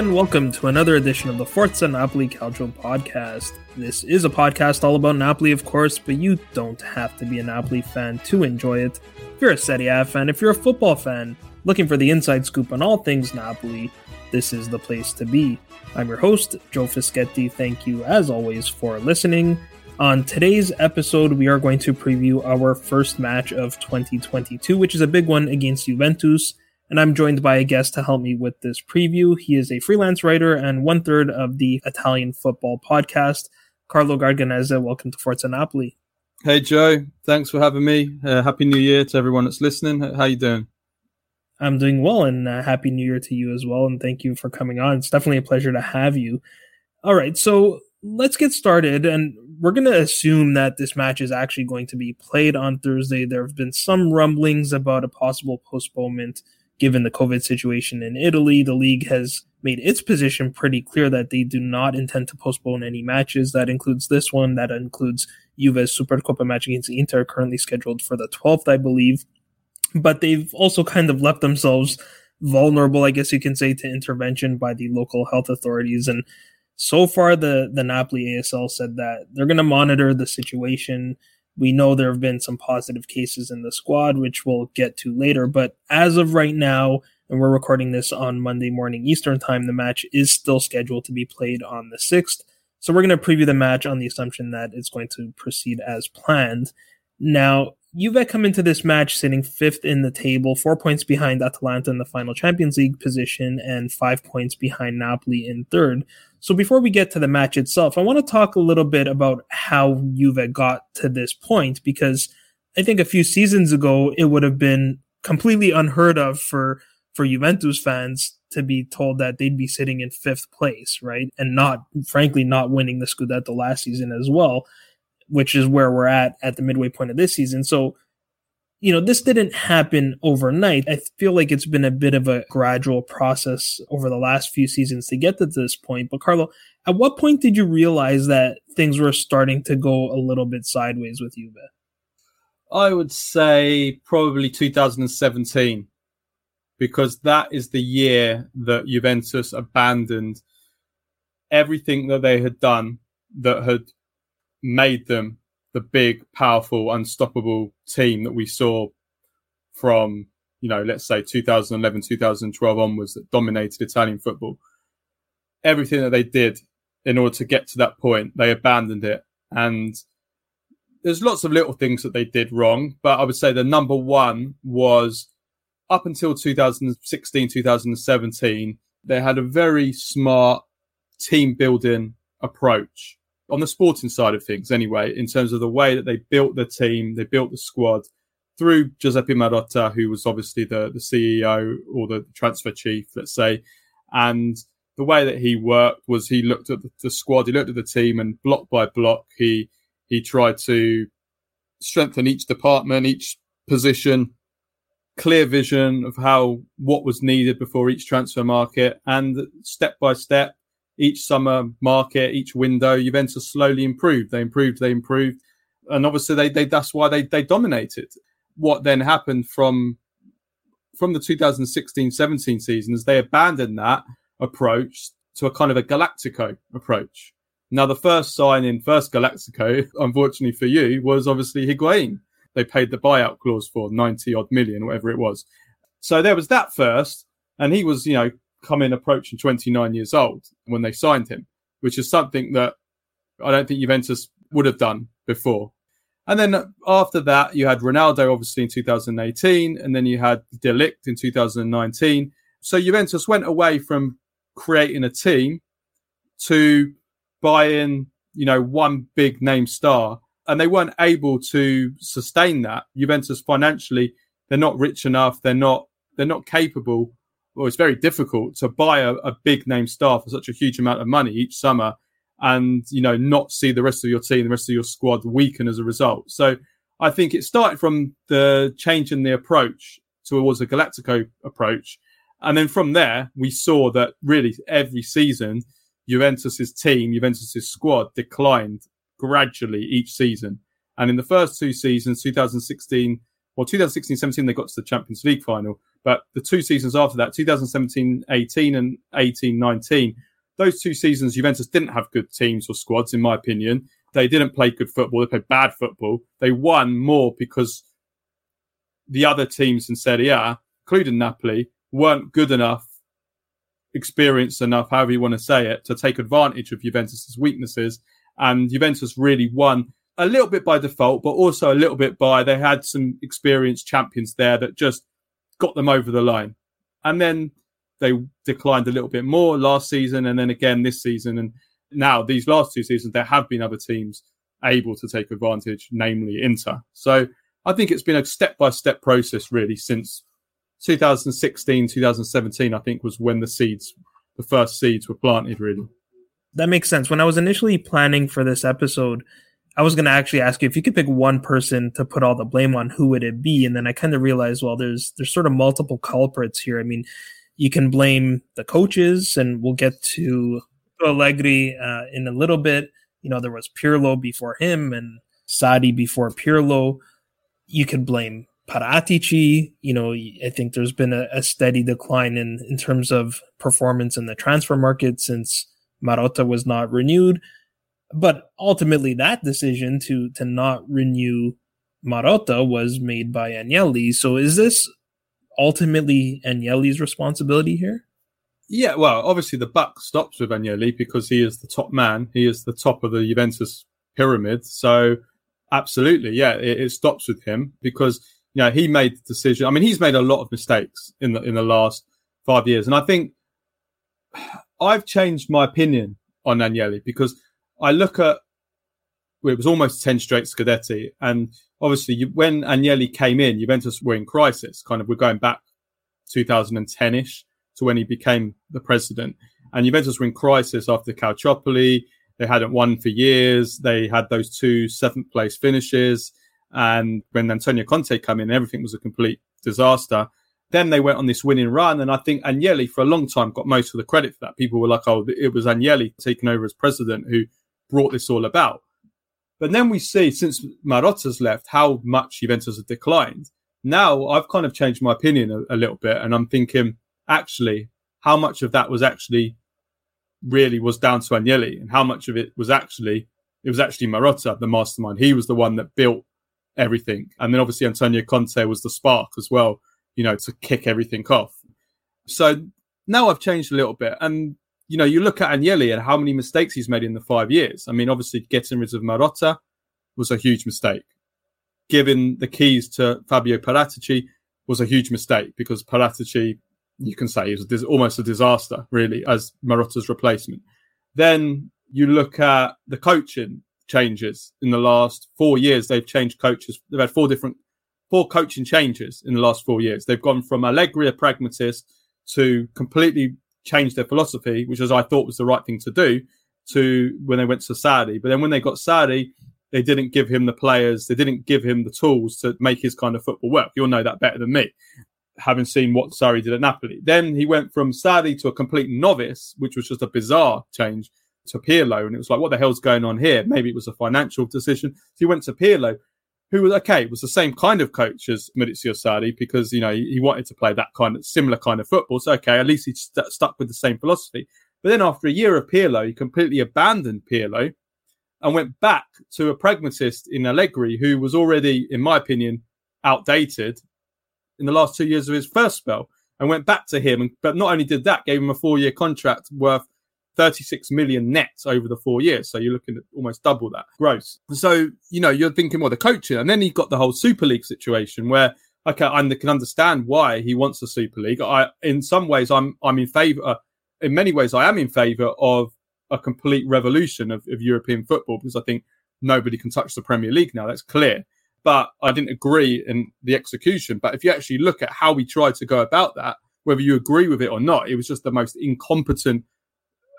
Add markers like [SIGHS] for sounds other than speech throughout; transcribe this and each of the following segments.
and welcome to another edition of the Forza Napoli Calcio podcast. This is a podcast all about Napoli, of course, but you don't have to be a Napoli fan to enjoy it. If you're a Serie A fan, if you're a football fan, looking for the inside scoop on all things Napoli, this is the place to be. I'm your host, Joe Fischetti. Thank you, as always, for listening. On today's episode, we are going to preview our first match of 2022, which is a big one against Juventus and I'm joined by a guest to help me with this preview. He is a freelance writer and one third of the Italian football podcast. Carlo Garganese, welcome to Forza Napoli. Hey Joe, thanks for having me. Uh, happy New Year to everyone that's listening. How you doing? I'm doing well, and uh, happy New Year to you as well. And thank you for coming on. It's definitely a pleasure to have you. All right, so let's get started, and we're going to assume that this match is actually going to be played on Thursday. There have been some rumblings about a possible postponement given the COVID situation in Italy. The league has made its position pretty clear that they do not intend to postpone any matches. That includes this one. That includes Juve's Supercoppa match against Inter, currently scheduled for the 12th, I believe. But they've also kind of left themselves vulnerable, I guess you can say, to intervention by the local health authorities. And so far, the, the Napoli ASL said that they're going to monitor the situation we know there have been some positive cases in the squad, which we'll get to later. But as of right now, and we're recording this on Monday morning Eastern time, the match is still scheduled to be played on the 6th. So we're going to preview the match on the assumption that it's going to proceed as planned. Now, Juve come into this match sitting fifth in the table, four points behind Atalanta in the final Champions League position, and five points behind Napoli in third. So before we get to the match itself, I want to talk a little bit about how Juve got to this point because I think a few seasons ago it would have been completely unheard of for for Juventus fans to be told that they'd be sitting in fifth place, right? And not, frankly, not winning the Scudetto last season as well which is where we're at at the midway point of this season. So, you know, this didn't happen overnight. I feel like it's been a bit of a gradual process over the last few seasons to get to this point. But Carlo, at what point did you realize that things were starting to go a little bit sideways with Juve? I would say probably 2017, because that is the year that Juventus abandoned everything that they had done that had made them the big, powerful, unstoppable team that we saw from, you know, let's say 2011, 2012 onwards that dominated Italian football. Everything that they did in order to get to that point, they abandoned it. And there's lots of little things that they did wrong, but I would say the number one was up until 2016, 2017, they had a very smart team building approach on the sporting side of things, anyway, in terms of the way that they built the team, they built the squad through Giuseppe Marotta, who was obviously the, the CEO or the transfer chief, let's say. And the way that he worked was he looked at the, the squad, he looked at the team, and block by block, he he tried to strengthen each department, each position, clear vision of how what was needed before each transfer market, and step by step, each summer market, each window, Juventus slowly improved. They improved, they improved, and obviously they, they that's why they they dominated. What then happened from from the 2016-17 season is they abandoned that approach to a kind of a Galactico approach. Now, the first sign in first Galactico, [LAUGHS] unfortunately for you, was obviously Higuain. They paid the buyout clause for 90 odd million, whatever it was. So there was that first. And he was, you know, coming approaching 29 years old when they signed him, which is something that I don't think Juventus would have done before. And then after that, you had Ronaldo, obviously, in 2018, and then you had De Ligt in 2019. So Juventus went away from creating a team to buying, you know, one big name star. And they weren't able to sustain that. Juventus financially, they're not rich enough. They're not, they're not capable, or it's very difficult to buy a, a big name star for such a huge amount of money each summer and, you know, not see the rest of your team, the rest of your squad weaken as a result. So I think it started from the change in the approach towards a Galactico approach. And then from there, we saw that really every season, Juventus's team, Juventus's squad declined gradually each season. And in the first two seasons, 2016, well, 2016 17, they got to the Champions League final. But the two seasons after that, 2017 18 and 18 19, those two seasons, Juventus didn't have good teams or squads, in my opinion. They didn't play good football. They played bad football. They won more because the other teams in Serie A, including Napoli, weren't good enough experienced enough, however you want to say it, to take advantage of Juventus's weaknesses. And Juventus really won a little bit by default, but also a little bit by they had some experienced champions there that just got them over the line. And then they declined a little bit more last season and then again this season. And now these last two seasons, there have been other teams able to take advantage, namely Inter. So I think it's been a step by step process really since 2016, 2017, I think was when the seeds, the first seeds were planted, really. That makes sense. When I was initially planning for this episode, I was going to actually ask you if you could pick one person to put all the blame on, who would it be? And then I kind of realized, well, there's there's sort of multiple culprits here. I mean, you can blame the coaches, and we'll get to Allegri uh, in a little bit. You know, there was Pirlo before him and Sarri before Pirlo. You could blame Paratici, you know, I think there's been a, a, steady decline in, in terms of performance in the transfer market since Marotta was not renewed. But ultimately, that decision to to not renew Marotta was made by Agnelli. So is this ultimately Agnelli's responsibility here? Yeah, well, obviously the buck stops with Agnelli because he is the top man. He is the top of the Juventus pyramid. So absolutely, yeah, it, it stops with him because you know, he made the decision. I mean, he's made a lot of mistakes in the in the last five years, and I think [SIGHS] I've changed my opinion on Agnelli because I look at well, it was almost ten straight Scudetti, and obviously you, when Agnelli came in, Juventus were in crisis. Kind of, we're going back 2010 ish to when he became the president, and Juventus were in crisis after Calciopoli. They hadn't won for years. They had those two seventh place finishes. And when Antonio Conte came in, everything was a complete disaster. Then they went on this winning run. And I think Agnelli, for a long time, got most of the credit for that. People were like, oh, it was Agnelli taking over as president who brought this all about. But then we see, since Marotta's left, how much Juventus have declined. Now I've kind of changed my opinion a, a little bit. And I'm thinking, actually, how much of that was actually really was down to Agnelli and how much of it was actually it was actually Marotta, the mastermind. He was the one that built everything. And then obviously Antonio Conte was the spark as well, you know, to kick everything off. So now I've changed a little bit. And, you know, you look at Agnelli and how many mistakes he's made in the five years. I mean, obviously getting rid of Marotta was a huge mistake. Giving the keys to Fabio Paratici was a huge mistake because Paratici, you can say, is almost a disaster, really, as Marotta's replacement. Then you look at the coaching changes in the last four years. They've changed coaches. They've had four different, four coaching changes in the last four years. They've gone from Allegri, a pragmatist, to completely changed their philosophy, which as I thought was the right thing to do, to when they went to Sarri. But then when they got Sarri, they didn't give him the players, they didn't give him the tools to make his kind of football work. You'll know that better than me, having seen what Sarri did at Napoli. Then he went from Sarri to a complete novice, which was just a bizarre change to Pirlo. And it was like, what the hell's going on here? Maybe it was a financial decision. So he went to Pirlo, who was okay, was the same kind of coach as Maurizio Sarri because, you know, he, he wanted to play that kind of similar kind of football. So, okay, at least he st- stuck with the same philosophy. But then after a year of Pirlo, he completely abandoned Pirlo and went back to a pragmatist in Allegri, who was already, in my opinion, outdated in the last two years of his first spell, and went back to him. But not only did that, gave him a four-year contract worth 36 million nets over the four years. So you're looking at almost double that gross. So, you know, you're thinking, well, the coaching. And then he got the whole Super League situation where, okay, I can understand why he wants a Super League. I, in some ways, I'm, I'm in favor, uh, in many ways, I am in favor of a complete revolution of, of European football because I think nobody can touch the Premier League now. That's clear. But I didn't agree in the execution. But if you actually look at how we tried to go about that, whether you agree with it or not, it was just the most incompetent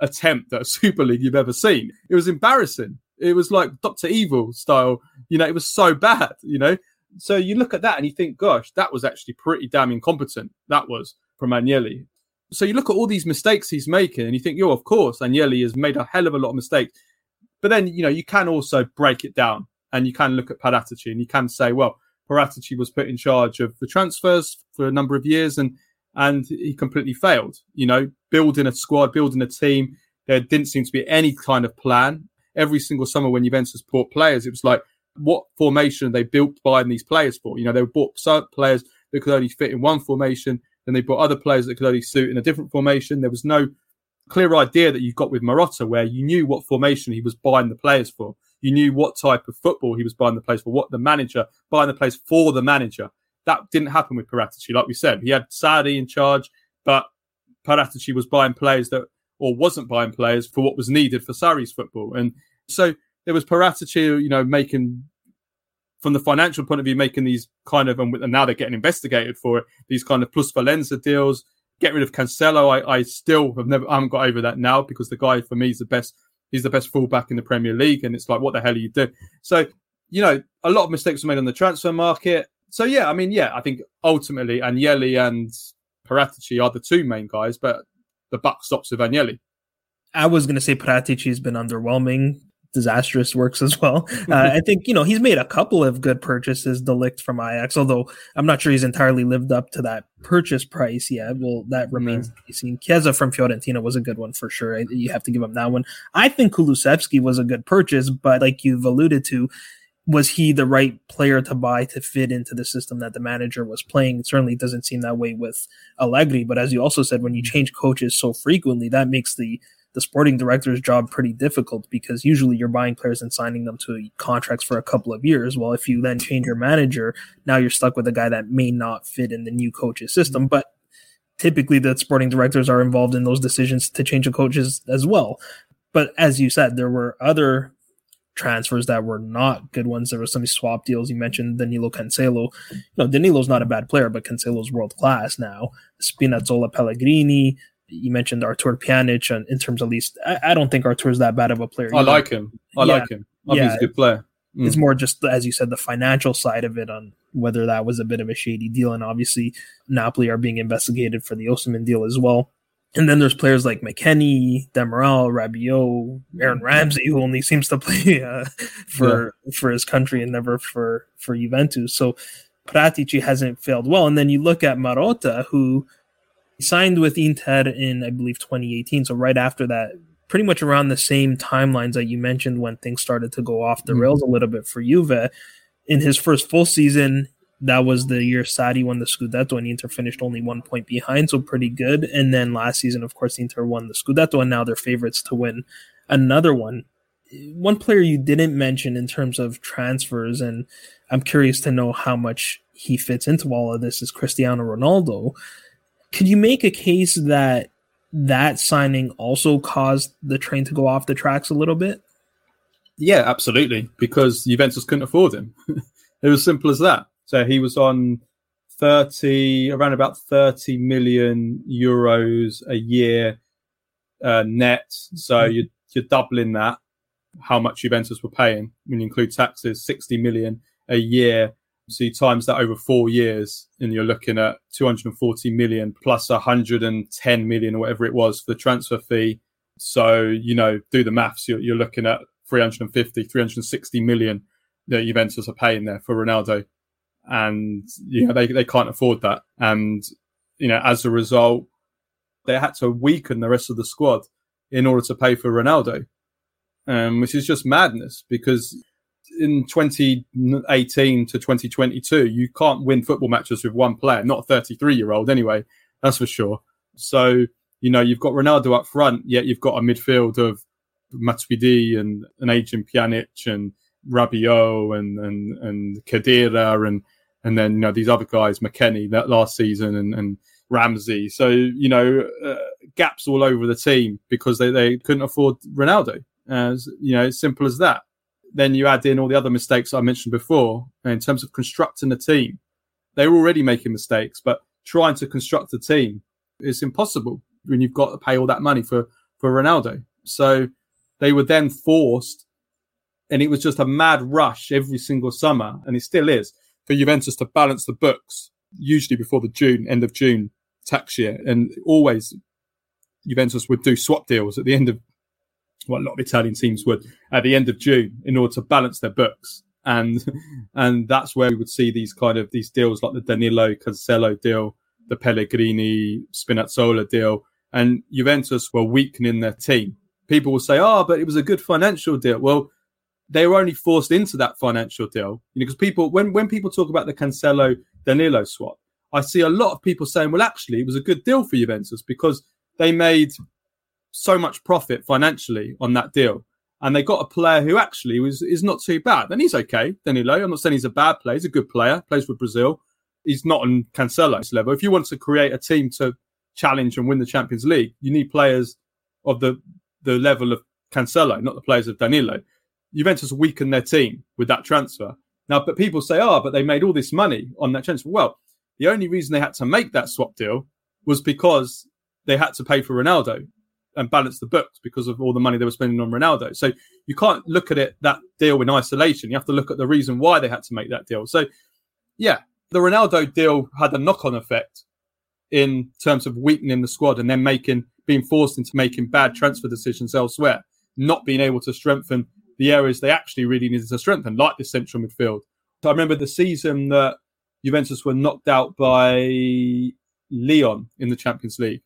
attempt at a Super League you've ever seen. It was embarrassing. It was like Doctor Evil style. You know, it was so bad. You know, so you look at that and you think, gosh, that was actually pretty damn incompetent. That was from Agnelli. So you look at all these mistakes he's making and you think, yo, of course, Agnelli has made a hell of a lot of mistakes. But then, you know, you can also break it down and you can look at Paratici and you can say, well, Paratici was put in charge of the transfers for a number of years and and he completely failed. You know, building a squad, building a team. There didn't seem to be any kind of plan. Every single summer when Juventus bought players, it was like, what formation they built buying these players for? You know, they bought certain players that could only fit in one formation, then they bought other players that could only suit in a different formation. There was no clear idea that you got with Marotta where you knew what formation he was buying the players for. You knew what type of football he was buying the players for, what the manager buying the players for the manager. That didn't happen with Paratici. Like we said, he had Sarri in charge, but Paratici was buying players that, or wasn't buying players for what was needed for Sarri's football. And so there was Paratici, you know, making, from the financial point of view, making these kind of, and now they're getting investigated for it, these kind of plusvalenza deals. Get rid of Cancelo. I, I still have never, I haven't got over that now because the guy for me is the best he's the best fullback in the Premier League. And it's like, what the hell are you doing? So, you know, a lot of mistakes were made on the transfer market so yeah, I mean, yeah, I think ultimately Agnelli and Paratici are the two main guys, but the buck stops with Agnelli. I was going to say Paratici's been underwhelming, disastrous works as well. Uh, I think you know he's made a couple of good purchases. De Ligt from Ajax, although I'm not sure he's entirely lived up to that purchase price yet. Well, that remains to be seen. Chiesa from Fiorentina was a good one for sure. You have to give him that one. I think Kulusevski was a good purchase, but like you've alluded to, was he the right player to buy to fit into the system that the manager was playing? It certainly doesn't seem that way with Allegri. But as you also said, when you mm-hmm. change coaches so frequently, that makes the the sporting director's job pretty difficult because usually you're buying players and signing them to contracts for a couple of years. Well, if you then change your manager, now you're stuck with a guy that may not fit in the new coach's system. Mm-hmm. But typically the sporting directors are involved in those decisions to change the coaches as well. But as you said, there were other transfers that were not good ones. There were some swap deals. You mentioned Danilo Cancelo. You know, Danilo's not a bad player, but Cancelo's world class now. Spinazzola Pellegrini. You mentioned Arthur Pjanic, and in terms of least, I, I don't think Arthur's that bad of a player. I either. like him. I yeah, like him. I yeah, he's a good player. Mm. It's more just, as you said, the financial side of it on whether that was a bit of a shady deal. And obviously, Napoli are being investigated for the Osimhen deal as well. And then there's players like McKennie, Demiral, Rabiot, Aaron mm-hmm. Ramsey, who only seems to [LAUGHS] play uh, for yeah. for his country and never for for Juventus. So Paratici hasn't failed well. And then you look at Marotta, who signed with Inter in I believe 2018. So right after that, pretty much around the same timelines that you mentioned when things started to go off the mm-hmm. rails a little bit for Juve. In his first full season, that was the year Sarri won the Scudetto and Inter finished only one point behind, so pretty good. And then last season, of course, Inter won the Scudetto and now they're favorites to win another one. One player you didn't mention in terms of transfers, and I'm curious to know how much he fits into all of this, is Cristiano Ronaldo. Could you make a case that that signing also caused the train to go off the tracks a little bit? Yeah, absolutely, because Juventus couldn't afford him. [LAUGHS] it was simple as that. So he was on 30 around about 30 million euros a year uh, net. So mm-hmm. you're, you're doubling that, how much Juventus were paying when you include taxes, 60 million a year. So you times that over four years, and you're looking at 240 million plus 110 million or whatever it was for the transfer fee. So, you know, do the maths, you're, you're looking at 350, 360 million that Juventus are paying there for Ronaldo. And, you know, they, they can't afford that. And, you know, as a result, they had to weaken the rest of the squad in order to pay for Ronaldo, um, which is just madness because in 2018 to 2022, you can't win football matches with one player, not a 33 year old anyway, that's for sure. So, you know, you've got Ronaldo up front, yet you've got a midfield of Matuidi and, an agent Pjanic and Rabiot and, and, and Khedira and, and then, you know, these other guys, McKennie that last season and, and Ramsey. So, you know, uh, gaps all over the team because they, they couldn't afford Ronaldo. As, you know, simple as that. Then you add in all the other mistakes I mentioned before in terms of constructing a team. They were already making mistakes, but trying to construct a team is impossible when you've got to pay all that money for, for Ronaldo. So they were then forced, and it was just a mad rush every single summer, and it still is, for Juventus to balance the books, usually before the June, end of June tax year. And always Juventus would do swap deals at the end of well, a lot of Italian teams would at the end of June in order to balance their books. And and that's where we would see these kind of these deals like the Danilo Cancelo deal, the Pellegrini Spinazzola deal, and Juventus were weakening their team. People will say, "Oh, but it was a good financial deal." Well, they were only forced into that financial deal, you know, because people when when people talk about the Cancelo Danilo swap, I see a lot of people saying, "Well, actually, it was a good deal for Juventus because they made so much profit financially on that deal. And they got a player who actually was is not too bad. And he's okay, Danilo. I'm not saying he's a bad player. He's a good player, plays for Brazil. He's not on Cancelo's level. If you want to create a team to challenge and win the Champions League, you need players of the the level of Cancelo, not the players of Danilo. Juventus weakened their team with that transfer. Now, but people say, oh, but they made all this money on that transfer. Well, the only reason they had to make that swap deal was because they had to pay for Ronaldo and balance the books because of all the money they were spending on Ronaldo. So you can't look at it that deal in isolation. You have to look at the reason why they had to make that deal. So yeah, the Ronaldo deal had a knock-on effect in terms of weakening the squad and then making being forced into making bad transfer decisions elsewhere, not being able to strengthen the areas they actually really needed to strengthen, like the central midfield. So I remember the season that Juventus were knocked out by Lyon in the Champions League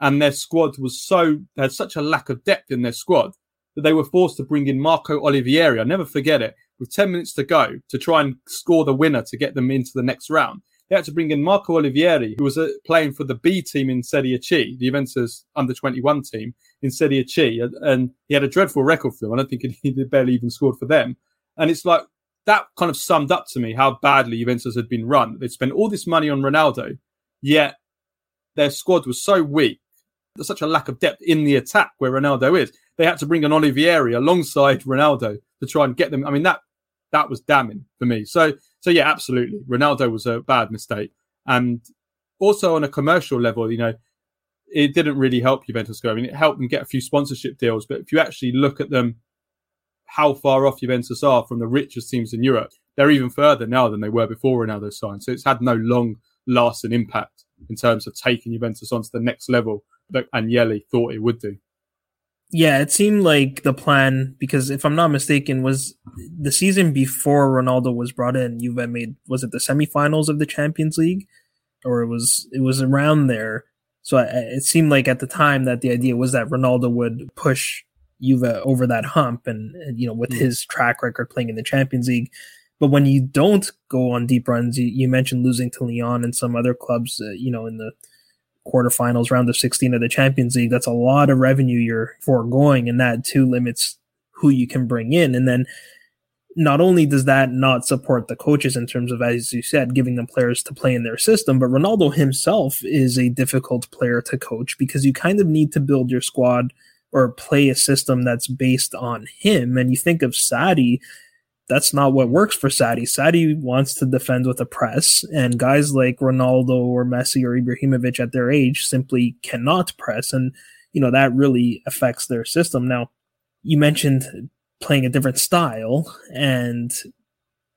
and their squad was so they had such a lack of depth in their squad that they were forced to bring in Marco Olivieri. I'll never forget it. With 10 minutes to go to try and score the winner to get them into the next round, they had to bring in Marco Olivieri, who was uh, playing for the B team in Serie C, the Juventus under 21 team in Serie C. And he had a dreadful record for them. I don't think [LAUGHS] he barely even scored for them. And it's like that kind of summed up to me how badly Juventus had been run. They'd spent all this money on Ronaldo, yet their squad was so weak there's such a lack of depth in the attack where Ronaldo is. They had to bring an Olivieri alongside Ronaldo to try and get them. I mean, that that was damning for me. So so yeah, absolutely. Ronaldo was a bad mistake. And also on a commercial level, you know, it didn't really help Juventus go. I mean, it helped them get a few sponsorship deals, but if you actually look at them, how far off Juventus are from the richest teams in Europe, they're even further now than they were before Ronaldo signed. So it's had no long lasting impact in terms of taking Juventus onto the next level that Agnelli thought it would do. Yeah, it seemed like the plan because if I'm not mistaken, was the season before Ronaldo was brought in, Juve made was it the semifinals of the Champions League, or it was it was around there. So I, it seemed like at the time that the idea was that Ronaldo would push Juve over that hump, and, and you know with mm. his track record playing in the Champions League. But when you don't go on deep runs, you, you mentioned losing to Lyon and some other clubs, uh, you know, in the quarterfinals, round of 16 of the Champions League. That's a lot of revenue you're foregoing, and that too limits who you can bring in. And then not only does that not support the coaches in terms of, as you said, giving them players to play in their system, but Ronaldo himself is a difficult player to coach because you kind of need to build your squad or play a system that's based on him. And you think of Sarri, that's not what works for Sarri. Sarri wants to defend with a press, and guys like Ronaldo or Messi or Ibrahimovic at their age simply cannot press, and you know that really affects their system. Now, you mentioned playing a different style, and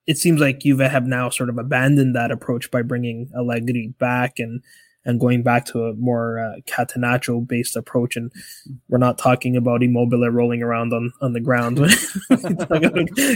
it seems like Juve have now sort of abandoned that approach by bringing Allegri back and and going back to a more uh, Catenaccio based approach. And we're not talking about Immobile rolling around on, on the ground [LAUGHS] [LAUGHS]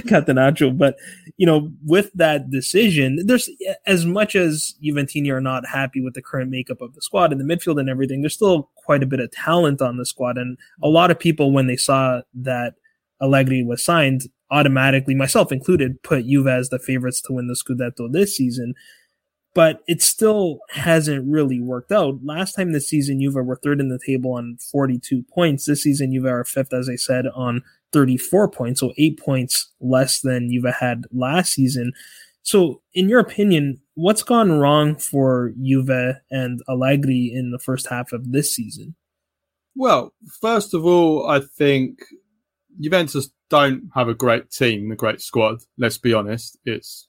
Catenaccio. But, you know, with that decision, there's as much as Juventini are not happy with the current makeup of the squad in the midfield and everything, there's still quite a bit of talent on the squad. And a lot of people, when they saw that Allegri was signed, automatically, myself included, put Juve as the favorites to win the Scudetto this season but it still hasn't really worked out. Last time this season, Juve were third in the table on 42 points. This season, Juve are fifth, as I said, on 34 points, so eight points less than Juve had last season. So, in your opinion, what's gone wrong for Juve and Allegri in the first half of this season? Well, first of all, I think Juventus don't have a great team, a great squad. Let's be honest. It's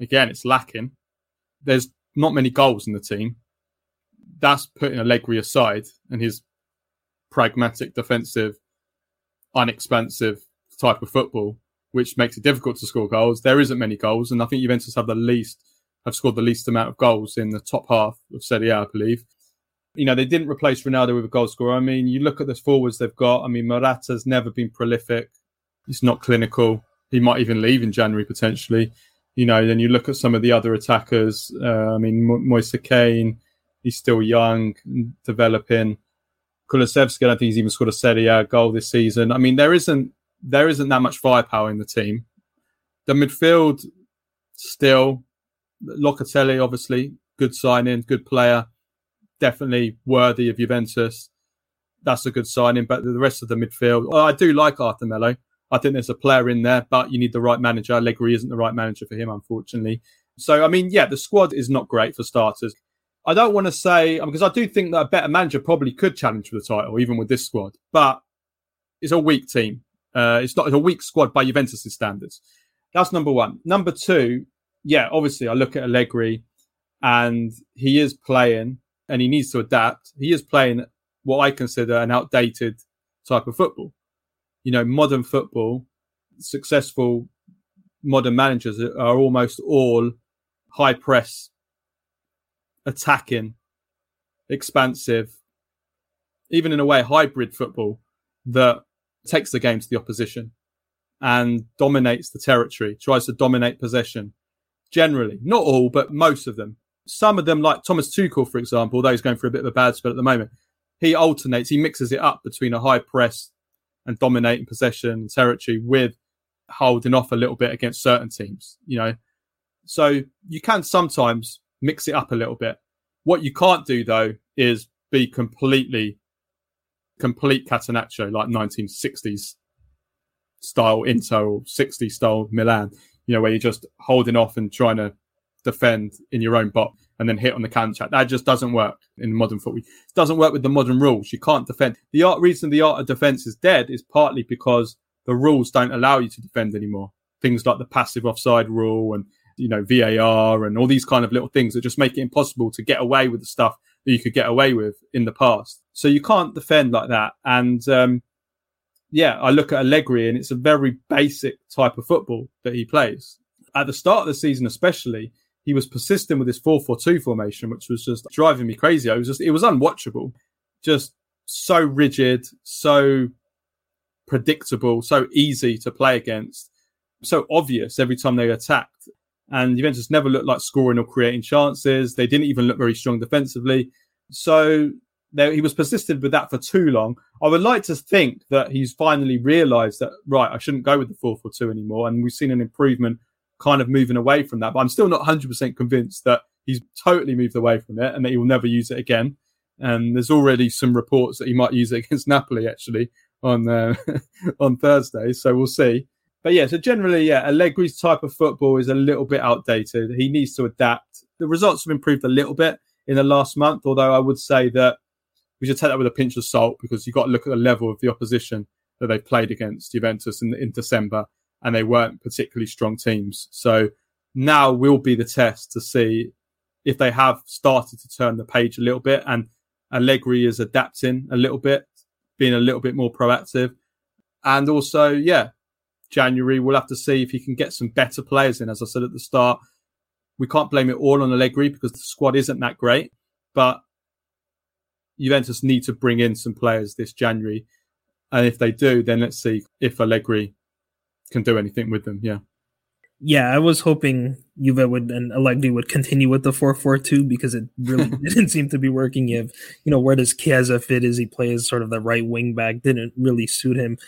again, it's lacking there's not many goals in the team. That's putting Allegri aside and his pragmatic, defensive, unexpensive type of football, which makes it difficult to score goals. There isn't many goals, and I think Juventus have the least have scored the least amount of goals in the top half of Serie A, I believe. You know, they didn't replace Ronaldo with a goal scorer. I mean, you look at the forwards they've got. I mean, Morata's never been prolific. He's not clinical. He might even leave in January potentially you know, then you look at some of the other attackers. Uh, I mean, Mo- Moise Kean, he's still young, developing. Kulusevski, I think he's even scored a Serie A goal this season. I mean, there isn't there isn't that much firepower in the team. The midfield still Locatelli, obviously, good signing, good player, definitely worthy of Juventus. That's a good signing. But the rest of the midfield, I do like Arthur Melo. I think there's a player in there, but you need the right manager. Allegri isn't the right manager for him, unfortunately. So, I mean, yeah, the squad is not great for starters. I don't want to say, because I do think that a better manager probably could challenge for the title, even with this squad, but it's a weak team. Uh, it's not it's a weak squad by Juventus' standards. That's number one. Number two, yeah, obviously, I look at Allegri and he is playing and he needs to adapt. He is playing what I consider an outdated type of football you know, modern football, successful modern managers are almost all high press, attacking, expansive, even in a way, hybrid football that takes the game to the opposition and dominates the territory, tries to dominate possession. Generally, not all, but most of them. Some of them, like Thomas Tuchel, for example, although he's going through a bit of a bad spell at the moment, he alternates, he mixes it up between a high press and dominating possession and territory with holding off a little bit against certain teams, you know. So you can sometimes mix it up a little bit. What you can't do though is be completely complete Catenaccio like 1960s style Inter or 60s style Milan, you know, where you're just holding off and trying to defend in your own box and then hit on the counter That just doesn't work in modern football. It doesn't work with the modern rules. You can't defend. The art reason the art of defense is dead is partly because the rules don't allow you to defend anymore. Things like the passive offside rule and you know VAR and all these kind of little things that just make it impossible to get away with the stuff that you could get away with in the past. So you can't defend like that. And um, yeah, I look at Allegri and it's a very basic type of football that he plays. At the start of the season, especially, he was persistent with his 4-4-2 formation, which was just driving me crazy. It was just, it was unwatchable. Just so rigid, so predictable, so easy to play against, so obvious every time they attacked. And Juventus never looked like scoring or creating chances. They didn't even look very strong defensively. So he was persistent with that for too long. I would like to think that he's finally realised that, right, I shouldn't go with the 4 4 2 anymore. And we've seen an improvement kind of moving away from that. But I'm still not 100% convinced that he's totally moved away from it and that he will never use it again. And there's already some reports that he might use it against [LAUGHS] Napoli actually on uh, [LAUGHS] on Thursday. So we'll see. But yeah, so generally, yeah, Allegri's type of football is a little bit outdated. He needs to adapt. The results have improved a little bit in the last month, although I would say that we should take that with a pinch of salt because you've got to look at the level of the opposition that they've played against Juventus in, in December and they weren't particularly strong teams. So now will be the test to see if they have started to turn the page a little bit and Allegri is adapting a little bit, being a little bit more proactive. And also, yeah, January, we'll have to see if he can get some better players in. As I said at the start, we can't blame it all on Allegri because the squad isn't that great, but Juventus need to bring in some players this January. And if they do, then let's see if Allegri can do anything with them. Yeah. Yeah, I was hoping Juve would and Allegri would continue with the four four two because it really [LAUGHS] didn't seem to be working. You have, you know, where does Chiesa fit as he plays sort of the right wing back? Didn't really suit him.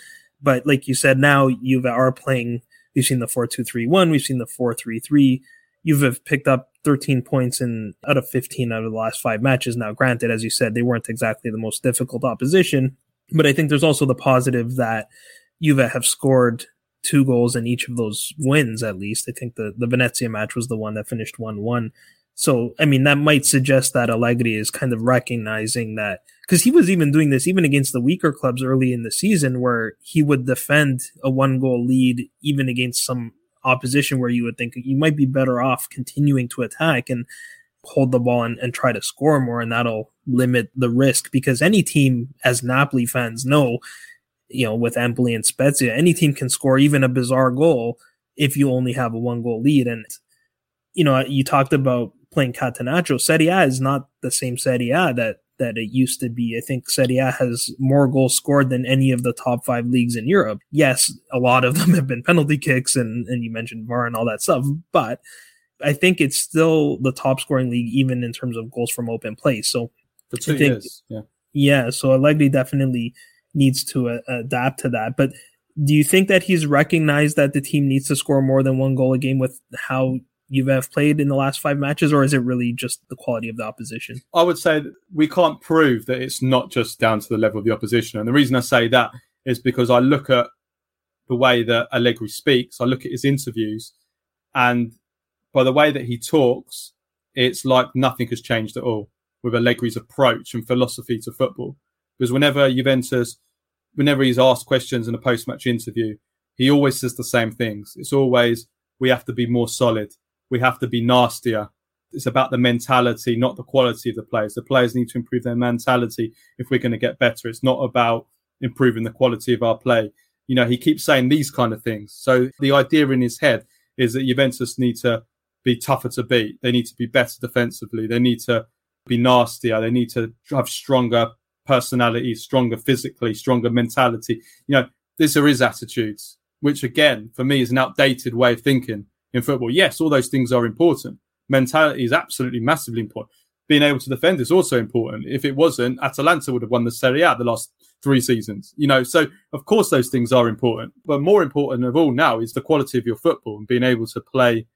But like you said, now Juve are playing. We've seen the four two three one. We've seen the four three three. Juve have picked up 13 points in out of 15 out of the last five matches. Now, granted, as you said, they weren't exactly the most difficult opposition, but I think there's also the positive that Juve have scored two goals in each of those wins, at least. I think the, the Venezia match was the one that finished 1 1. So, I mean, that might suggest that Allegri is kind of recognizing that because he was even doing this even against the weaker clubs early in the season where he would defend a one goal lead even against some opposition where you would think you might be better off continuing to attack and hold the ball and, and try to score more and that'll limit the risk because any team as Napoli fans know you know, with Empoli and Spezia, any team can score even a bizarre goal if you only have a one goal lead. And, you know, you talked about playing Catenaccio. Serie A is not the same Serie A that, that it used to be. I think Serie A has more goals scored than any of the top five leagues in Europe. Yes, a lot of [LAUGHS] them have been penalty kicks and, and you mentioned VAR and all that stuff, but I think it's still the top scoring league, even in terms of goals from open play. So two I think, yeah. Yeah. So Allegri definitely needs to uh, adapt to that. But do you think that he's recognized that the team needs to score more than one goal a game with how have played in the last five matches, or is it really just the quality of the opposition? I would say we can't prove that it's not just down to the level of the opposition. And the reason I say that is because I look at the way that Allegri speaks, I look at his interviews, and by the way that he talks, it's like nothing has changed at all with Allegri's approach and philosophy to football. Because whenever Juventus whenever he's asked questions in a post match interview, he always says the same things. It's always, we have to be more solid. We have to be nastier. It's about the mentality, not the quality of the players. The players need to improve their mentality if we're going to get better. It's not about improving the quality of our play. You know, he keeps saying these kind of things. So the idea in his head is that Juventus need to be tougher to beat. They need to be better defensively. They need to be nastier. They need to have stronger personality, stronger physically, stronger mentality. You know, these are his attitudes, which again, for me, is an outdated way of thinking in football. Yes, all those things are important. Mentality is absolutely massively important. Being able to defend is also important. If it wasn't, Atalanta would have won the Serie A the last three seasons. You know, so of course those things are important. But more important of all now is the quality of your football and being able to play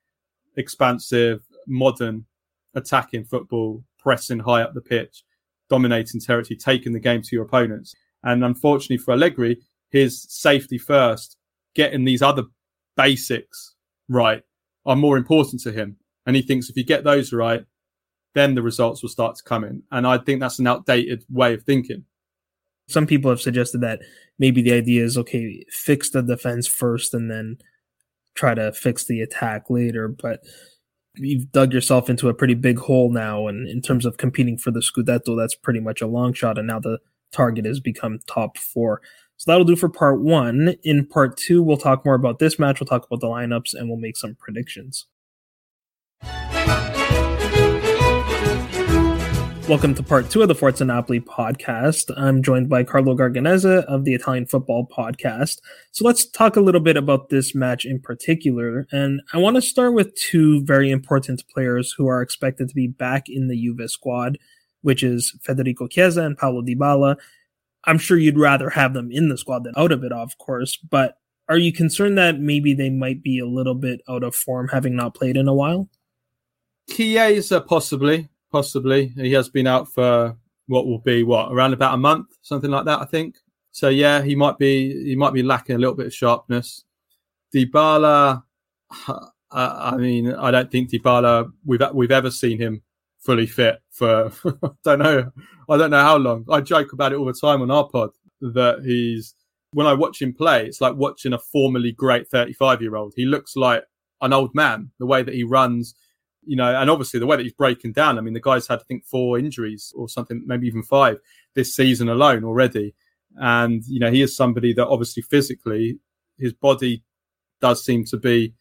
expansive, modern, attacking football, pressing high up the pitch dominating territory, taking the game to your opponents. And unfortunately for Allegri, his safety first, getting these other basics right are more important to him. And he thinks if you get those right, then the results will start to come in. And I think that's an outdated way of thinking. Some people have suggested that maybe the idea is okay, fix the defense first and then try to fix the attack later. But you've dug yourself into a pretty big hole now and in terms of competing for the scudetto that's pretty much a long shot and now the target has become top four. So that'll do for part one. In part two we'll talk more about this match we'll talk about the lineups and we'll make some predictions Welcome to part two of the Forza Napoli podcast. I'm joined by Carlo Garganese of the Italian Football Podcast. So let's talk a little bit about this match in particular. And I want to start with two very important players who are expected to be back in the Juve squad, which is Federico Chiesa and Paulo Dybala. I'm sure you'd rather have them in the squad than out of it, of course, but are you concerned that maybe they might be a little bit out of form having not played in a while? Chiesa, possibly possibly. He has been out for what will be what around about a month, something like that, I think. So yeah, he might be he might be lacking a little bit of sharpness. Dybala, [SIGHS] I mean, I don't think Dybala we've we've ever seen him fully fit for [LAUGHS] I don't know I don't know how long. I joke about it all the time on our pod that he's when I watch him play, it's like watching a formerly great 35 year old. He looks like an old man, the way that he runs, you know, and obviously the way that he's breaking down. I mean, the guy's had, I think, four injuries or something, maybe even five this season alone already. And, you know, he is somebody that obviously physically, his body does seem to be,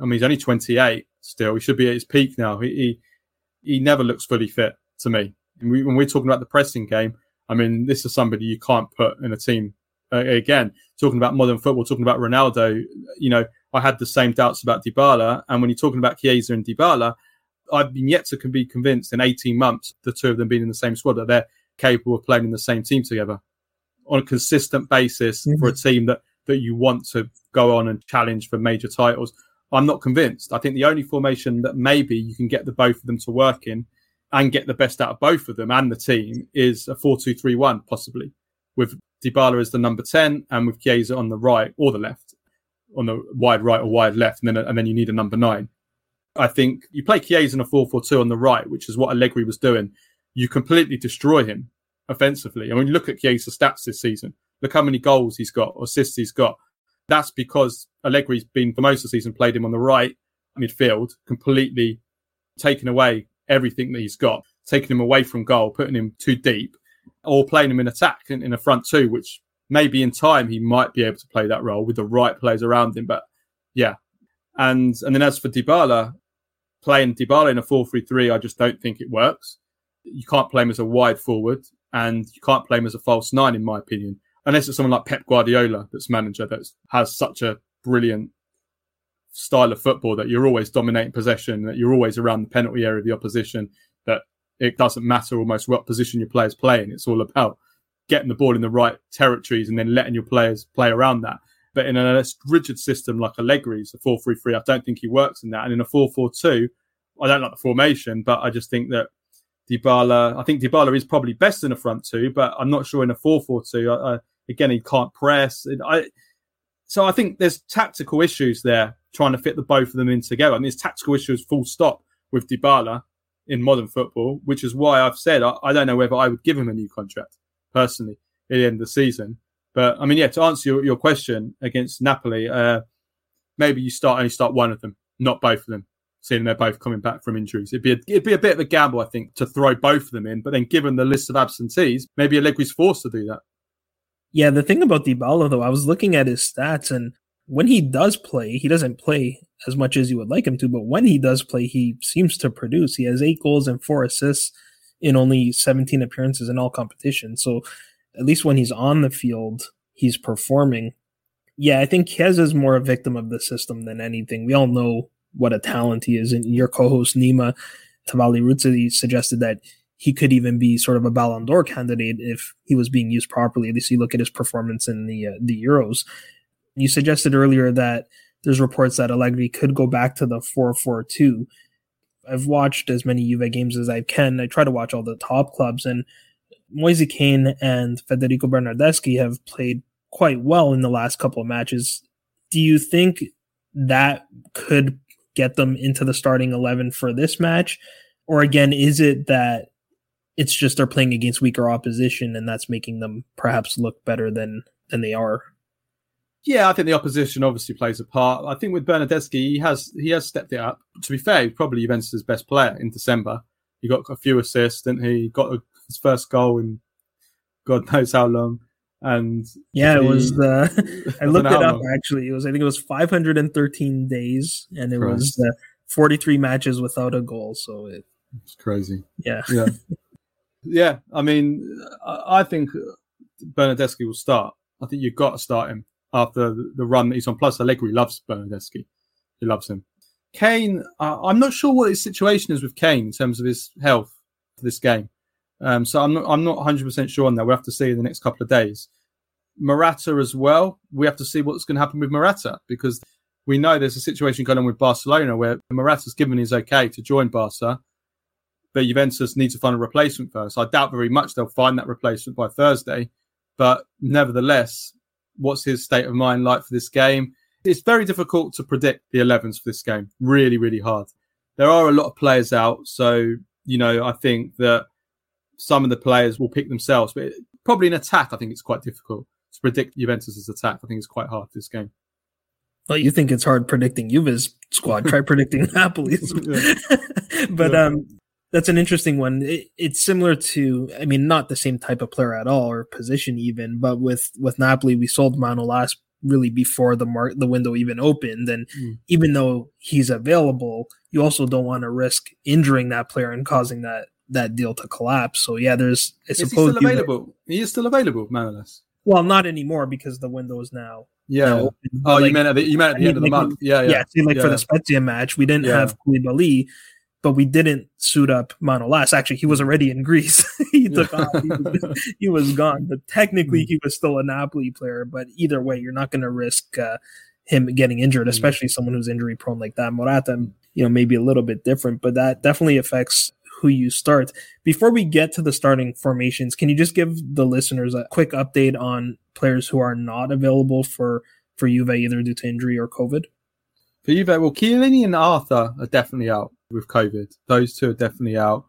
I mean, he's only 28 still. He should be at his peak now. He, he, he never looks fully fit to me. We, when we're talking about the pressing game, I mean, this is somebody you can't put in a team. Uh, again, talking about modern football, talking about Ronaldo, you know, I had the same doubts about Dybala. And when you're talking about Chiesa and Dybala, I've been yet to be convinced in 18 months, the two of them being in the same squad, that they're capable of playing in the same team together on a consistent basis mm-hmm. for a team that, that you want to go on and challenge for major titles. I'm not convinced. I think the only formation that maybe you can get the both of them to work in and get the best out of both of them and the team is a 4-2-3-1 possibly with Dybala as the number 10 and with Chiesa on the right or the left on the wide right or wide left and then and then you need a number 9. I think you play Chiesa in a 4-4-2 on the right which is what Allegri was doing. You completely destroy him offensively. I mean, look at Chiesa's stats this season, look how many goals he's got assists he's got. That's because Allegri's been for most of the season played him on the right midfield, completely taken away everything that he's got, taking him away from goal, putting him too deep, or playing him in attack in, in a front two, which maybe in time he might be able to play that role with the right players around him. But yeah. And and then as for Dybala, playing Dybala in a 4-3-3, I just don't think it works. You can't play him as a wide forward and you can't play him as a false nine, in my opinion, unless it's someone like Pep Guardiola that's manager that has such a brilliant style of football that you're always dominating possession, that you're always around the penalty area of the opposition, that it doesn't matter almost what position your players play playing. It's all about getting the ball in the right territories and then letting your players play around that. But in a less rigid system like Allegri's, a 4 3 3, I don't think he works in that. And in a 4 4 2, I don't like the formation, but I just think that Dybala, I think Dybala is probably best in a front two, but I'm not sure in a 4 4 2. Again, he can't press. I, so I think there's tactical issues there trying to fit the both of them in together. I mean, there's tactical issues full stop with Dybala in modern football, which is why I've said I, I, don't know whether I would give him a new contract personally at the end of the season. But I mean, yeah, to answer your, your question against Napoli, uh, maybe you start only start one of them, not both of them, seeing they're both coming back from injuries. It'd be a, it'd be a bit of a gamble, I think, to throw both of them in. But then, given the list of absentees, maybe Allegri's forced to do that. Yeah, the thing about Dybala though, I was looking at his stats, and when he does play, he doesn't play as much as you would like him to, but when he does play, he seems to produce. He has eight goals and four assists in only 17 appearances in all competitions. So at least when he's on the field, he's performing. Yeah, I think Chiesa is more a victim of the system than anything. We all know what a talent he is. And your co-host Nima Tavallaey Roozkhosh suggested that he could even be sort of a Ballon d'Or candidate if he was being used properly. At least you look at his performance in the uh, the Euros. You suggested earlier that there's reports that Allegri could go back to the 4-4-2. I've watched as many Juve games as I can. I try to watch all the top clubs, and Moise Kean and Federico Bernardeschi have played quite well in the last couple of matches. Do you think that could get them into the starting 11 for this match? Or again, is it that it's just they're playing against weaker opposition and that's making them perhaps look better than than they are. Yeah, I think the opposition obviously plays a part. I think with Bernardeschi, he has he has stepped it up. To be fair, he's probably Juventus' best player in December. He got a few assists, and he got a, his first goal in God knows how long. And yeah, it was. Uh, [LAUGHS] I looked it up long. actually. It was I think it was 513 days, and it Christ. was uh, 43 matches without a goal. So it, it's crazy. Yeah, yeah. [LAUGHS] Yeah, I mean, I think Bernardeschi will start. I think you've got to start him after the run that he's on. Plus, Allegri loves Bernardeschi. He loves him. Kean, uh, I'm not sure what his situation is with Kean in terms of his health for this game. Um, so I'm not, I'm not 100% sure on that. We'll have to see in the next couple of days. Morata as well. We have to see what's going to happen with Morata because we know there's a situation going on with Barcelona where Morata's given his okay to join Barca but Juventus need to find a replacement first. I doubt very much they'll find that replacement by Thursday. But nevertheless, what's his state of mind like for this game? It's very difficult to predict the 11s for this game. Really, really hard. There are a lot of players out. So, you know, I think that some of the players will pick themselves, but probably in attack, I think it's quite difficult to predict Juventus's attack. I think it's quite hard this game. Well, you think it's hard predicting Juve's squad. Try predicting [LAUGHS] Napoli's. [LAUGHS] [LAUGHS] but um, that's an interesting one. It, it's similar to, I mean, not the same type of player at all or position even, but with with Napoli, we sold Manolas really before the mark the window even opened, and mm. even though he's available, you also don't want to risk injuring that player and causing that that deal to collapse. So yeah, there's I is he still available? He is still available, Manolas. Well, not anymore because the window is now. Yeah. Now open. Oh, like, you meant at the, you meant at the end of the month. Yeah, yeah. Yeah. See, like yeah. for the Spezia match, we didn't yeah. have Koulibaly, but we didn't suit up Manolas. Actually, he was already in Greece. [LAUGHS] he took off. He was, he was, gone. But technically, mm. he was still a Napoli player. But either way, you're not going to risk uh, him getting injured, mm. especially someone who's injury prone like that. Morata, you know, maybe a little bit different, but that definitely affects who you start. Before we get to the starting formations, can you just give the listeners a quick update on players who are not available for for Juve either due to injury or COVID? For Juve, well, Chiellini and Arthur are definitely out with COVID. Those two are definitely out.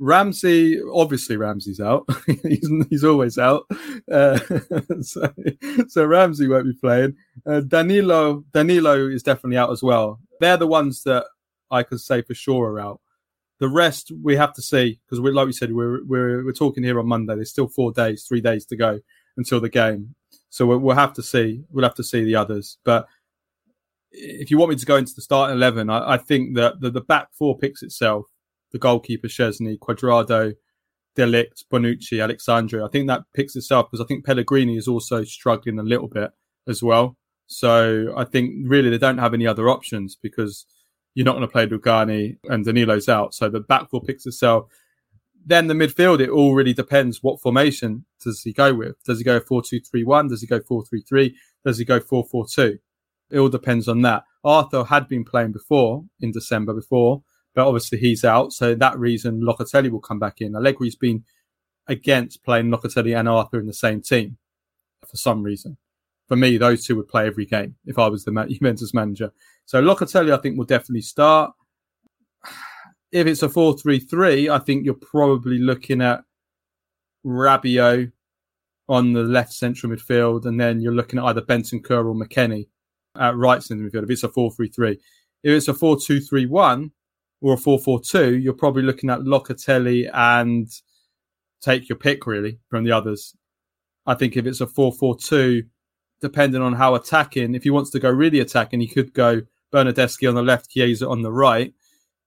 Ramsey, obviously Ramsey's out. [LAUGHS] he's, he's always out. Uh, [LAUGHS] so, so Ramsey won't be playing. Uh, Danilo, Danilo is definitely out as well. They're the ones that I could say for sure are out. The rest we have to see because like we said, we're, we're we're talking here on Monday. There's still four days, three days to go until the game, so we'll, we'll have to see. We'll have to see the others. But if you want me to go into the starting eleven, I, I think that the, the back four picks itself: the goalkeeper Szczesny, Cuadrado, de Ligt, Bonucci, Alex Sandro. I think that picks itself because I think Pellegrini is also struggling a little bit as well. So I think really they don't have any other options because you're not going to play Rugani and Danilo's out. So the back four picks itself. Then the midfield, it all really depends what formation does he go with. Does he go 4 2 3 1? Does he go 4 3 3? Does he go 4 4 2? It all depends on that. Arthur had been playing before in December before, but obviously he's out. So that reason, Locatelli will come back in. Allegri's been against playing Locatelli and Arthur in the same team for some reason for me, those two would play every game if I was the [LAUGHS] Juventus manager. So Locatelli, I think, will definitely start. If it's a 4 3 3, I think you're probably looking at Rabiot on the left central midfield, and then you're looking at either Bentancur or McKennie at right central midfield if it's a 4 3 3. If it's a 4 2 3 1 or a 4 4 2, you're probably looking at Locatelli and take your pick really from the others. I think if it's a 4 4 2, depending on how attacking. If he wants to go really attacking, he could go Bernardeschi on the left, Chiesa on the right.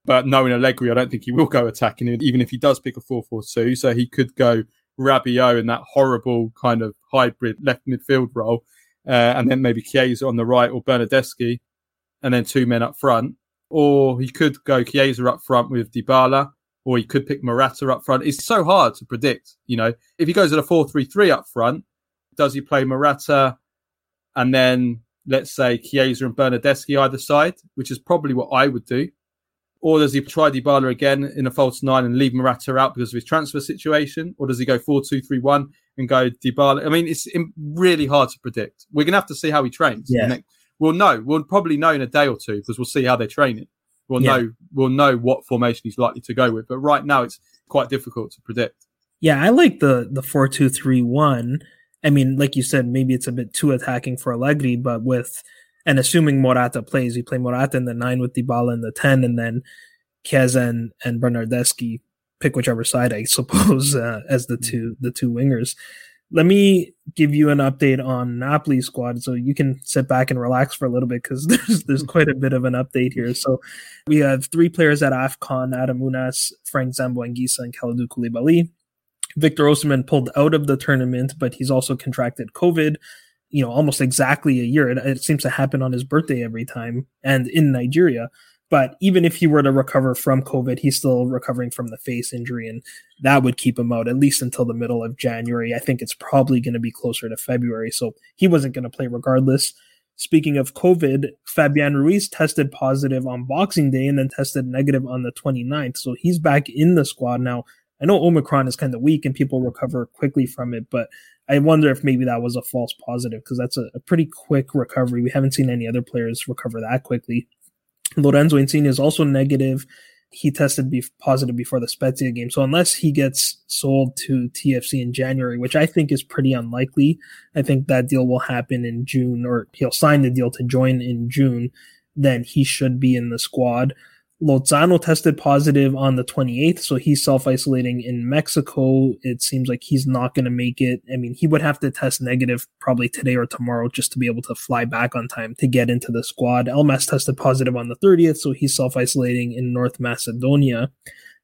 But knowing Allegri, I don't think he will go attacking, even if he does pick a 4 4 2. So he could go Rabiot in that horrible kind of hybrid left midfield role. Uh, and then maybe Chiesa on the right or Bernardeschi, and then two men up front. Or he could go Chiesa up front with Dybala, or he could pick Morata up front. It's so hard to predict. You know, if he goes at a 4 3 3 up front, does he play Morata and then let's say Chiesa and Bernardeschi either side, which is probably what I would do. Or does he try Dybala again in a false nine and leave Morata out because of his transfer situation? Or does he go 4 2 3 1 and go Dybala? I mean, it's really hard to predict. We're going to have to see how he trains. Yeah. We'll know. We'll probably know in a day or two because we'll see how they're training. We'll yeah. know. We'll know what formation he's likely to go with. But right now, it's quite difficult to predict. Yeah, I like the the four two three one I mean, like you said, maybe it's a bit too attacking for Allegri, but with and assuming Morata plays, you play Morata in the nine with Dybala in the ten, and then Chiesa and, and Bernardeschi pick whichever side, I [LAUGHS] suppose, uh, as the two the two wingers. Let me give you an update on Napoli squad, so you can sit back and relax for a little bit because [LAUGHS] there's there's quite a bit of an update here. So we have three players at Afcon: Adam Ounas, Frank Zambo Anguissa, and Kalidou Koulibaly. Victor Osimhen pulled out of the tournament, but he's also contracted COVID. You know, almost exactly a year. It, it seems to happen on his birthday every time, and in Nigeria. But even if he were to recover from COVID, he's still recovering from the face injury, and that would keep him out at least until the middle of January. I think it's probably going to be closer to February, so he wasn't going to play regardless. Speaking of COVID, Fabian Ruiz tested positive on Boxing Day and then tested negative on the 29th. So he's back in the squad now. I know Omicron is kind of weak and people recover quickly from it, but I wonder if maybe that was a false positive because that's a, a, pretty quick recovery. We haven't seen any other players recover that quickly. Lorenzo Insigne is also negative. he tested be- positive before the Spezia game. So unless he gets sold to TFC in January, which I think is pretty unlikely, I think that deal will happen in June or he'll sign the deal to join in June, then he should be in the squad. Lozano tested positive on the 28th, so he's self isolating in Mexico. It seems like he's not going to make it. I mean, he would have to test negative probably today or tomorrow just to be able to fly back on time to get into the squad. Elmas tested positive on the 30th, so he's self isolating in North Macedonia.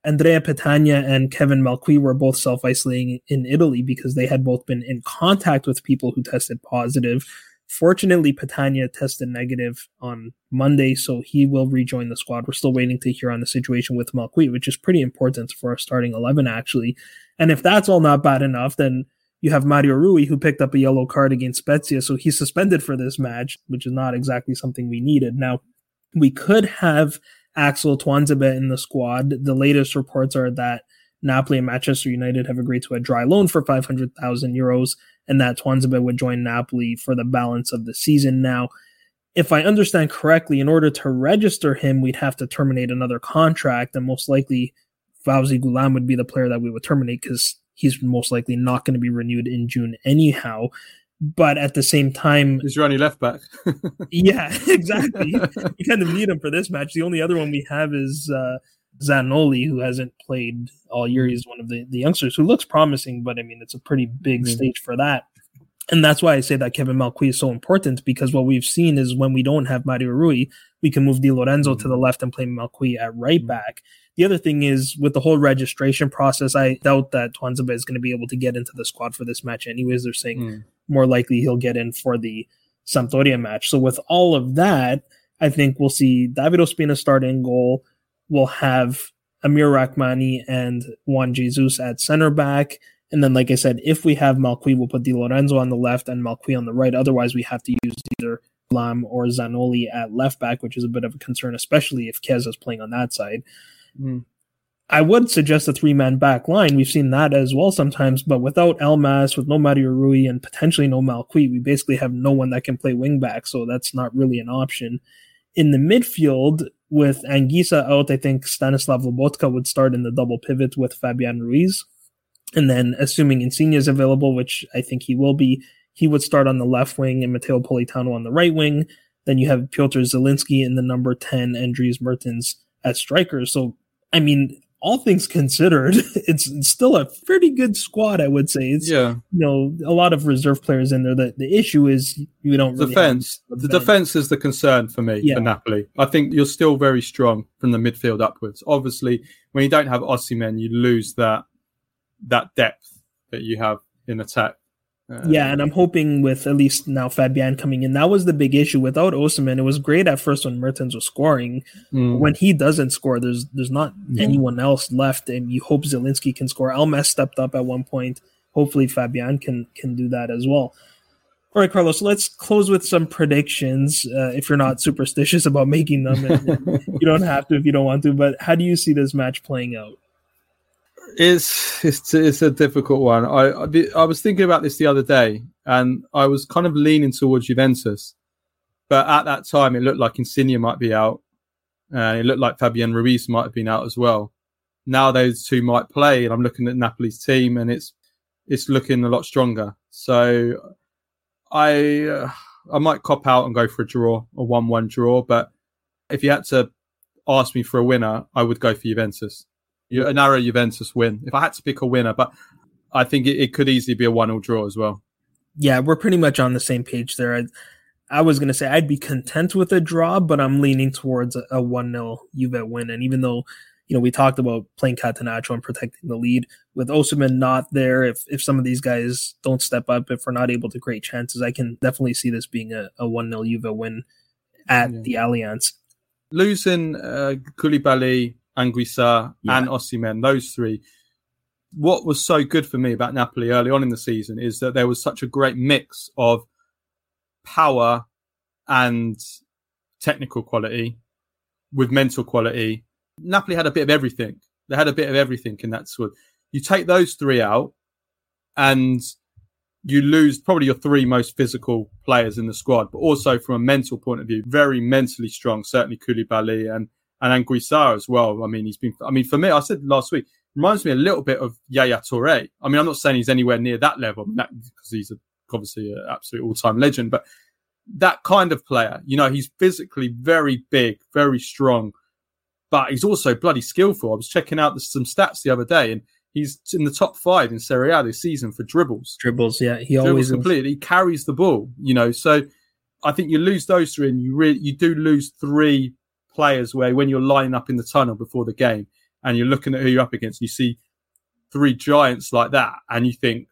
Andrea Petagna and Kevin Malcuit were both self isolating in Italy because they had both been in contact with people who tested positive. Fortunately, Petagna tested negative on Monday, so he will rejoin the squad. We're still waiting to hear on the situation with Malcuit, which is pretty important for our starting 11, actually. And if that's all not bad enough, then you have Mario Rui, who picked up a yellow card against Spezia, so he's suspended for this match, which is not exactly something we needed. Now, we could have Axel Tuanzebe in the squad. The latest reports are that Napoli and Manchester United have agreed to a dry loan for 500,000 euros and that Tuanzebe would join Napoli for the balance of the season. Now, if I understand correctly, in order to register him, we'd have to terminate another contract, and most likely Fauzi Ghoulam would be the player that we would terminate because he's most likely not going to be renewed in June anyhow. But at the same time, he's your only left back. [LAUGHS] yeah, [LAUGHS] exactly. you kind of need him for this match. The only other one we have is uh, Zanoli, who hasn't played all year. He's one of the, the youngsters who looks promising, but I mean, it's a pretty big mm-hmm. stage for that. And that's why I say that Kevin Malcuit is so important because what we've seen is when we don't have Mario Rui, we can move Di Lorenzo mm-hmm. to the left and play Malcuit at right mm-hmm. back. The other thing is with the whole registration process, I doubt that Tuanzebe is going to be able to get into the squad for this match. Anyways, they're saying mm. more likely he'll get in for the Sampdoria match. So with all of that, I think we'll see David Ospina start in goal we'll have Amir Rrahmani and Juan Jesus at center back. And then, like I said, if we have Malcuit, we'll put Di Lorenzo on the left and Malcuit on the right. Otherwise, we have to use either Lam or Zanoli at left back, which is a bit of a concern, especially if Chiesa is playing on that side. Mm. I would suggest a three man back line. We've seen that as well sometimes, but without Elmas, with no Mario Rui, and potentially no Malcuit, we basically have no one that can play wing back, so that's not really an option. In the midfield, with Anguissa out, I think Stanislav Lobotka would start in the double pivot with Fabian Ruiz. And then, assuming Insigne is available, which I think he will be, he would start on the left wing and Matteo Politano on the right wing. Then you have Piotr Zielinski in the number 10 and Dries Mertens as strikers. So, I mean, all things considered, [LAUGHS] it's, still a pretty good squad. I would say it's yeah. you know a lot of reserve players in there. The the issue is you don't really defense. The defense is the concern for me yeah. for Napoli. I think you're still very strong from the midfield upwards. Obviously, when you don't have Osimhen, you lose that that depth that you have in attack. Uh, yeah, and I'm hoping with at least now Fabian coming in. That was the big issue. Without Osimhen, it was great at first when Mertens was scoring. Mm. When he doesn't score, there's there's not mm. anyone else left, and you hope Zielinski can score. Elmas stepped up at one point. Hopefully, Fabian can can do that as well. All right, Carlos. Let's close with some predictions. Uh, if you're not superstitious [LAUGHS] about making them, and, and [LAUGHS] you don't have to if you don't want to. But how do you see this match playing out? It's it's it's a difficult one. I I was thinking about this the other day, and I was kind of leaning towards Juventus, but at that time it looked like Insigne might be out, and it looked like Fabian Ruiz might have been out as well. Now those two might play, and I'm looking at Napoli's team, and it's it's looking a lot stronger. So I uh, I might cop out and go for a draw, a one-one draw. But if you had to ask me for a winner, I would go for Juventus a narrow Juventus win. If I had to pick a winner, but I think it, it could easily be a one-all draw as well. Yeah, we're pretty much on the same page there. I, I was going to say I'd be content with a draw, but I'm leaning towards a, 1 0 Juve win. And even though, you know, we talked about playing Catenaccio and protecting the lead, with Osimhen not there, if, if some of these guys don't step up, if we're not able to create chances, I can definitely see this being a, a 1 0 Juve win at yeah. the Allianz. Losing uh, Koulibaly, Anguissa, yeah. and Osimhen, those three. What was so good for me about Napoli early on in the season is that there was such a great mix of power and technical quality with mental quality. Napoli had a bit of everything. They had a bit of everything in that squad. You take those three out, and you lose probably your three most physical players in the squad, but also from a mental point of view, very mentally strong. Certainly Koulibaly and and Anguissa as well. I mean, he's been. I mean, for me, I said last week reminds me a little bit of Yaya Toure. I mean, I'm not saying he's anywhere near that level because he's a, obviously an absolute all-time legend, but that kind of player. You know, he's physically very big, very strong, but he's also bloody skillful. I was checking out some stats the other day, and he's in the top five in Serie A this season for dribbles. Dribbles, yeah, he dribbles always completely. He carries the ball, you know. So I think you lose those three, and you really you do lose three players where when you're lining up in the tunnel before the game and you're looking at who you're up against, you see three giants like that, and you think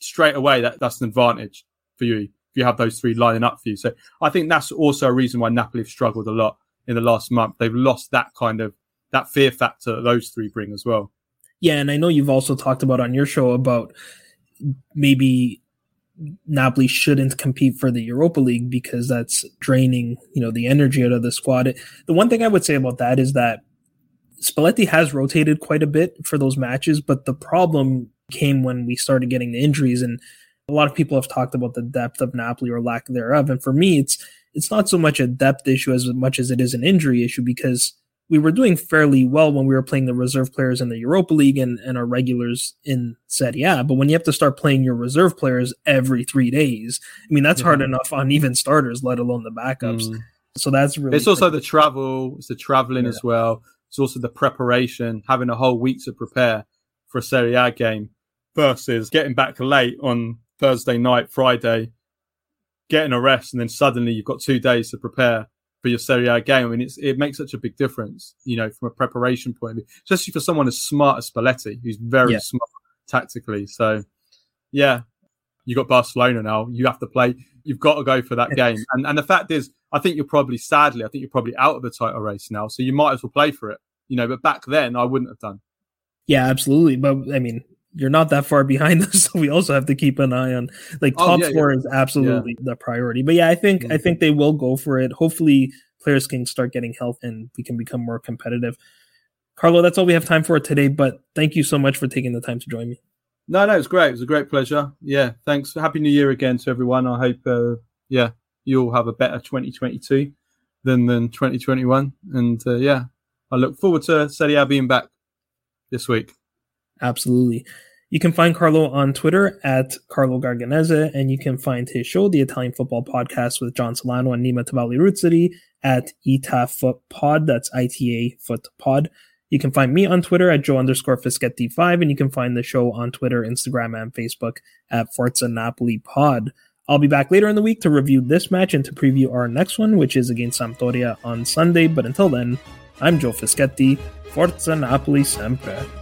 straight away that that's an advantage for you if you have those three lining up for you. So I think that's also a reason why Napoli have struggled a lot in the last month. They've lost that kind of that fear factor those three bring as well. Yeah, and I know you've also talked about on your show about maybe Napoli shouldn't compete for the Europa League because that's draining, you know, the energy out of the squad. The one thing I would say about that is that Spalletti has rotated quite a bit for those matches, but the problem came when we started getting the injuries and a lot of people have talked about the depth of Napoli or lack thereof. And for me, it's it's not so much a depth issue as much as it is an injury issue because we were doing fairly well when we were playing the reserve players in the Europa League and, and our regulars in Serie A. But when you have to start playing your reserve players every three days, I mean, that's yeah. hard enough on even starters, let alone the backups. Mm. So that's really. It's also the travel, it's the traveling yeah. as well. It's also the preparation, having a whole week to prepare for a Serie A game versus getting back late on Thursday night, Friday, getting a rest, and then suddenly you've got two days to prepare for your Serie A game. I mean, it makes such a big difference, you know, from a preparation point of view, especially for someone as smart as Spalletti, who's very yeah. smart tactically. So, yeah, you got Barcelona now. You have to play. You've got to go for that game. And and the fact is, I think you're probably, sadly, I think you're probably out of the title race now. So you might as well play for it, you know. But back then, I wouldn't have done. Yeah, absolutely. But I mean, you're not that far behind us. [LAUGHS] So we also have to keep an eye on like oh, top oh, yeah, four yeah. is absolutely yeah. the priority. But yeah, I think mm-hmm. I think they will go for it. Hopefully players can start getting health and we can become more competitive. Carlo, that's all we have time for today, but thank you so much for taking the time to join me. No, no, it was great. It was a great pleasure. Yeah, thanks. Happy New Year again to everyone. I hope, uh, yeah, you all have a better 2022 than than 2021. And uh, yeah, I look forward to Serie A being back this week. Absolutely. You can find Carlo on Twitter at Carlo Garganese, and you can find his show, the Italian Football Podcast with John Solano and Nima Tavallaey Roozkhosh at Ita Foot Pod. That's ITA Foot Pod. You can find me on Twitter at Joe underscore Fischetti5, and you can find the show on Twitter, Instagram, and Facebook at Forza Napoli Pod. I'll be back later in the week to review this match and to preview our next one, which is against Sampdoria on Sunday. But until then, I'm Joe Fischetti. Forza Napoli sempre.